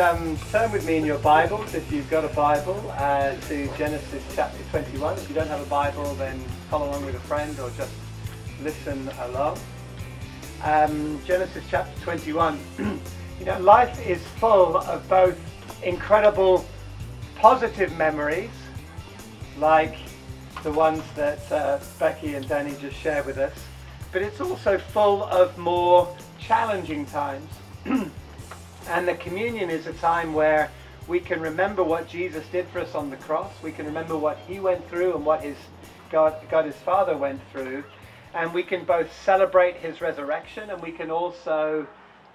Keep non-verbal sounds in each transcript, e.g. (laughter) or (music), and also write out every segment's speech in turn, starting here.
um, turn with me in your Bibles, if you've got a Bible, uh, to Genesis chapter 21. If you don't have a Bible, then follow along with a friend or just listen along. Um, Genesis chapter 21. (clears throat) you know, life is full of both incredible positive memories, like the ones that uh, Becky and Danny just shared with us, but it's also full of more challenging times. (clears throat) and the communion is a time where we can remember what Jesus did for us on the cross. We can remember what he went through and what his God, God his Father went through. And we can both celebrate his resurrection and we can also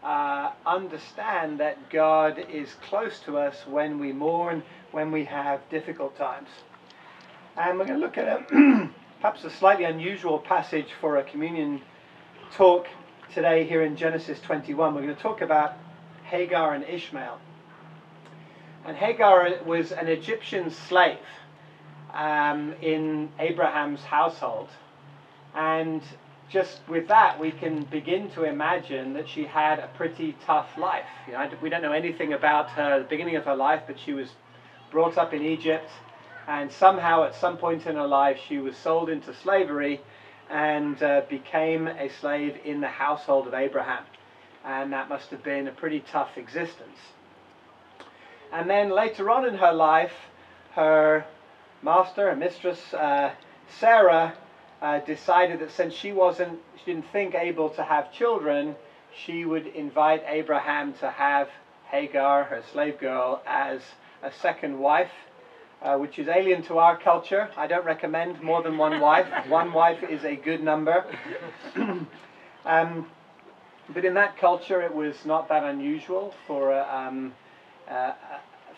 uh, understand that God is close to us when we mourn, when we have difficult times. And we're going to look at a, (clears throat) perhaps a slightly unusual passage for a communion talk today here in Genesis 21. We're going to talk about Hagar and Ishmael. And Hagar was an Egyptian slave um, in Abraham's household. And just with that, we can begin to imagine that she had a pretty tough life. You know, we don't know anything about her, the beginning of her life, but she was brought up in Egypt, and somehow at some point in her life, she was sold into slavery and uh, became a slave in the household of Abraham. And that must have been a pretty tough existence. And then later on in her life, her master and mistress, uh, Sarah, uh, decided that since she wasn't, she didn't think able to have children, she would invite Abraham to have Hagar, her slave girl, as a second wife uh, which is alien to our culture. I don't recommend more than one wife. (laughs) one wife is a good number. (clears throat) um, but in that culture, it was not that unusual for, uh, um, uh,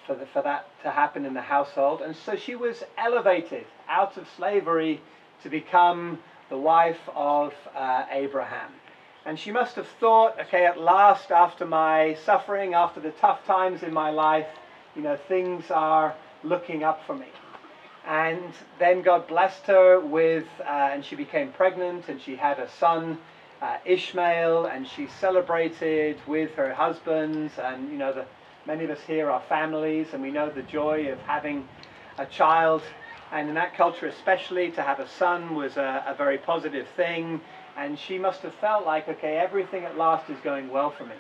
for, the, for that to happen in the household. And so she was elevated out of slavery to become the wife of uh, Abraham. And she must have thought, okay, at last, after my suffering, after the tough times in my life, you know, things are looking up for me. And then God blessed her with, uh, and she became pregnant, and she had a son, uh, Ishmael, and she celebrated with her husband. And you know, the, many of us here are families, and we know the joy of having a child. And in that culture, especially, to have a son was a, a very positive thing. And she must have felt like, okay, everything at last is going well for me.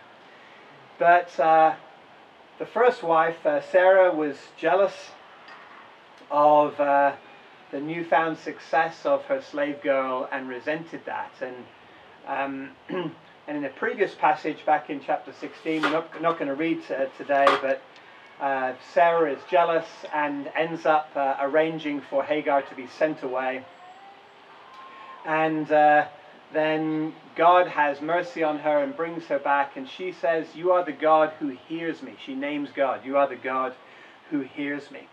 But uh, the first wife, uh, Sarah, was jealous of uh, the newfound success of her slave girl and resented that. And, um, (clears throat) and in a previous passage back in chapter 16, we're not, not going to read uh, today, but uh, Sarah is jealous and ends up uh, arranging for Hagar to be sent away. And uh, then God has mercy on her and brings her back, and she says, You are the God who hears me. She names God. You are the God who hears me.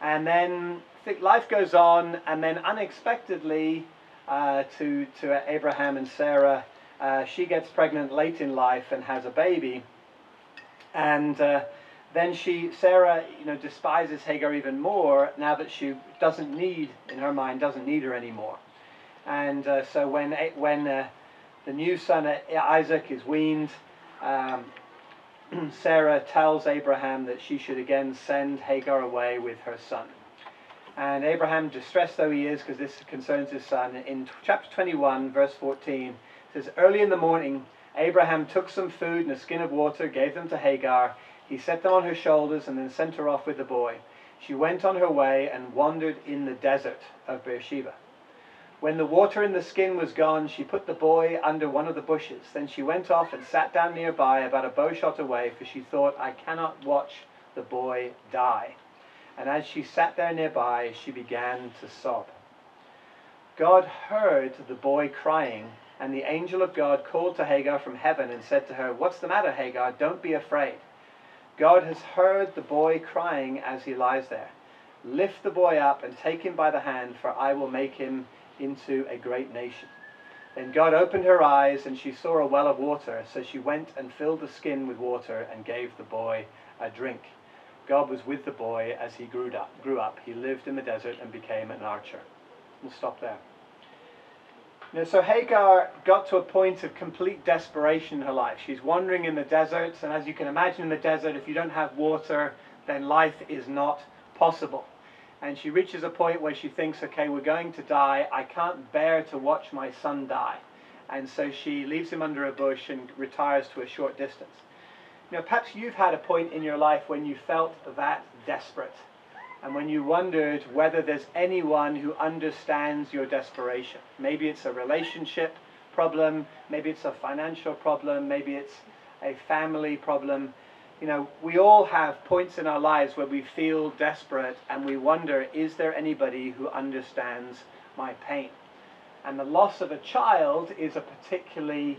And then life goes on, and then unexpectedly, uh, to, to Abraham and Sarah, uh, she gets pregnant late in life and has a baby. And uh, then she, Sarah, you know, despises Hagar even more now that she doesn't need, in her mind, doesn't need her anymore. And uh, so when, when uh, the new son Isaac is weaned, um, (clears throat) Sarah tells Abraham that she should again send Hagar away with her son. And Abraham, distressed though he is, because this concerns his son, in chapter 21, verse 14, says, Early in the morning, Abraham took some food and a skin of water, gave them to Hagar. He set them on her shoulders and then sent her off with the boy. She went on her way and wandered in the desert of Beersheba. When the water in the skin was gone, she put the boy under one of the bushes. Then she went off and sat down nearby, about a bow shot away, for she thought, I cannot watch the boy die. And as she sat there nearby, she began to sob. God heard the boy crying, and the angel of God called to Hagar from heaven and said to her, What's the matter, Hagar? Don't be afraid. God has heard the boy crying as he lies there. Lift the boy up and take him by the hand, for I will make him into a great nation. Then God opened her eyes, and she saw a well of water. So she went and filled the skin with water and gave the boy a drink. God was with the boy as he grew up. Grew up. He lived in the desert and became an archer. We'll stop there. Know, so Hagar got to a point of complete desperation in her life. She's wandering in the desert, and as you can imagine in the desert, if you don't have water, then life is not possible. And she reaches a point where she thinks, okay, we're going to die. I can't bear to watch my son die. And so she leaves him under a bush and retires to a short distance. Know, perhaps you've had a point in your life when you felt that desperate and when you wondered whether there's anyone who understands your desperation. Maybe it's a relationship problem, maybe it's a financial problem, maybe it's a family problem. You know, we all have points in our lives where we feel desperate and we wonder, is there anybody who understands my pain? And the loss of a child is a particularly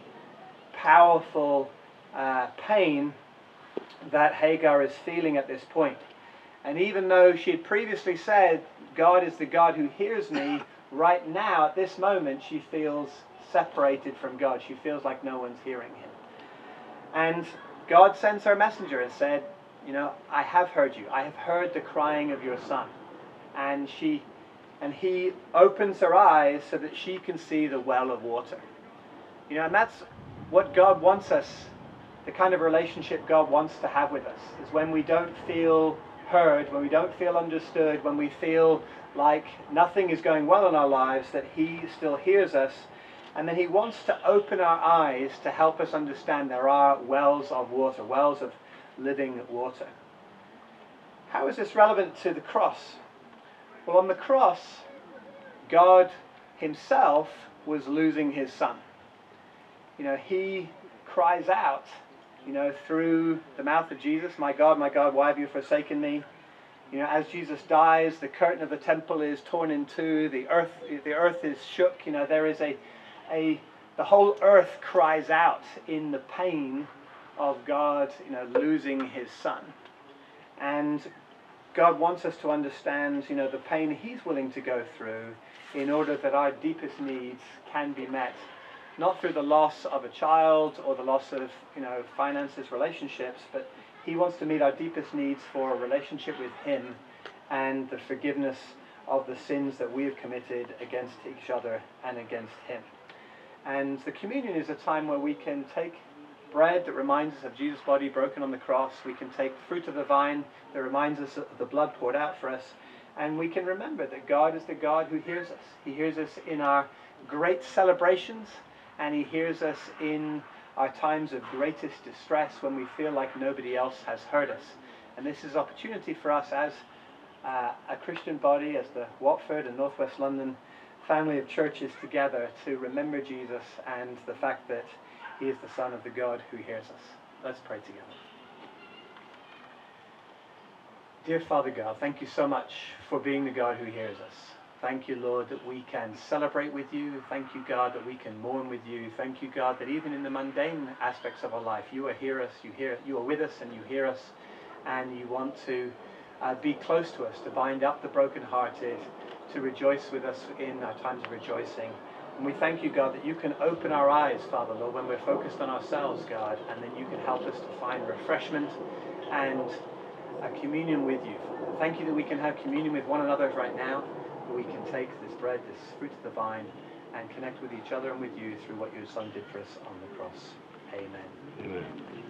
powerful uh, pain that Hagar is feeling at this point. And even though she had previously said, God is the God who hears me, right now, at this moment, she feels separated from God. She feels like no one's hearing him. And God sends her a messenger and said, You know, I have heard you. I have heard the crying of your son. And she and he opens her eyes so that she can see the well of water. You know, and that's what God wants us, the kind of relationship God wants to have with us, is when we don't feel heard, when we don't feel understood, when we feel like nothing is going well in our lives, that He still hears us. And then He wants to open our eyes to help us understand there are wells of water, wells of living water. How is this relevant to the cross? Well, on the cross, God Himself was losing His Son. You know, He cries out you know, through the mouth of Jesus, My God, my God, why have you forsaken me? You know, as Jesus dies, the curtain of the temple is torn in two, the earth, the earth is shook, you know, there is a, a, the whole earth cries out in the pain of God, you know, losing his son. And God wants us to understand, you know, the pain he's willing to go through in order that our deepest needs can be met not through the loss of a child or the loss of you know finances, relationships, but He wants to meet our deepest needs for a relationship with Him and the forgiveness of the sins that we have committed against each other and against Him. And the communion is a time where we can take bread that reminds us of Jesus' body broken on the cross. We can take fruit of the vine that reminds us of the blood poured out for us. And we can remember that God is the God who hears us. He hears us in our great celebrations and He hears us in our times of greatest distress when we feel like nobody else has heard us. And this is opportunity for us as uh, a Christian body, as the Watford and Northwest London family of churches together to remember Jesus and the fact that He is the Son of the God who hears us. Let's pray together. Dear Father God, thank you so much for being the God who hears us. Thank you, Lord, that we can celebrate with you. Thank you, God, that we can mourn with you. Thank you, God, that even in the mundane aspects of our life, you are hear us, you hear, you are with us, and you hear us, and you want to uh, be close to us, to bind up the brokenhearted, to rejoice with us in our times of rejoicing. And we thank you, God, that you can open our eyes, Father, Lord, when we're focused on ourselves, God, and then you can help us to find refreshment and a communion with you. Thank you that we can have communion with one another right now we can take this bread, this fruit of the vine, and connect with each other and with you through what your Son did for us on the cross. Amen. Amen.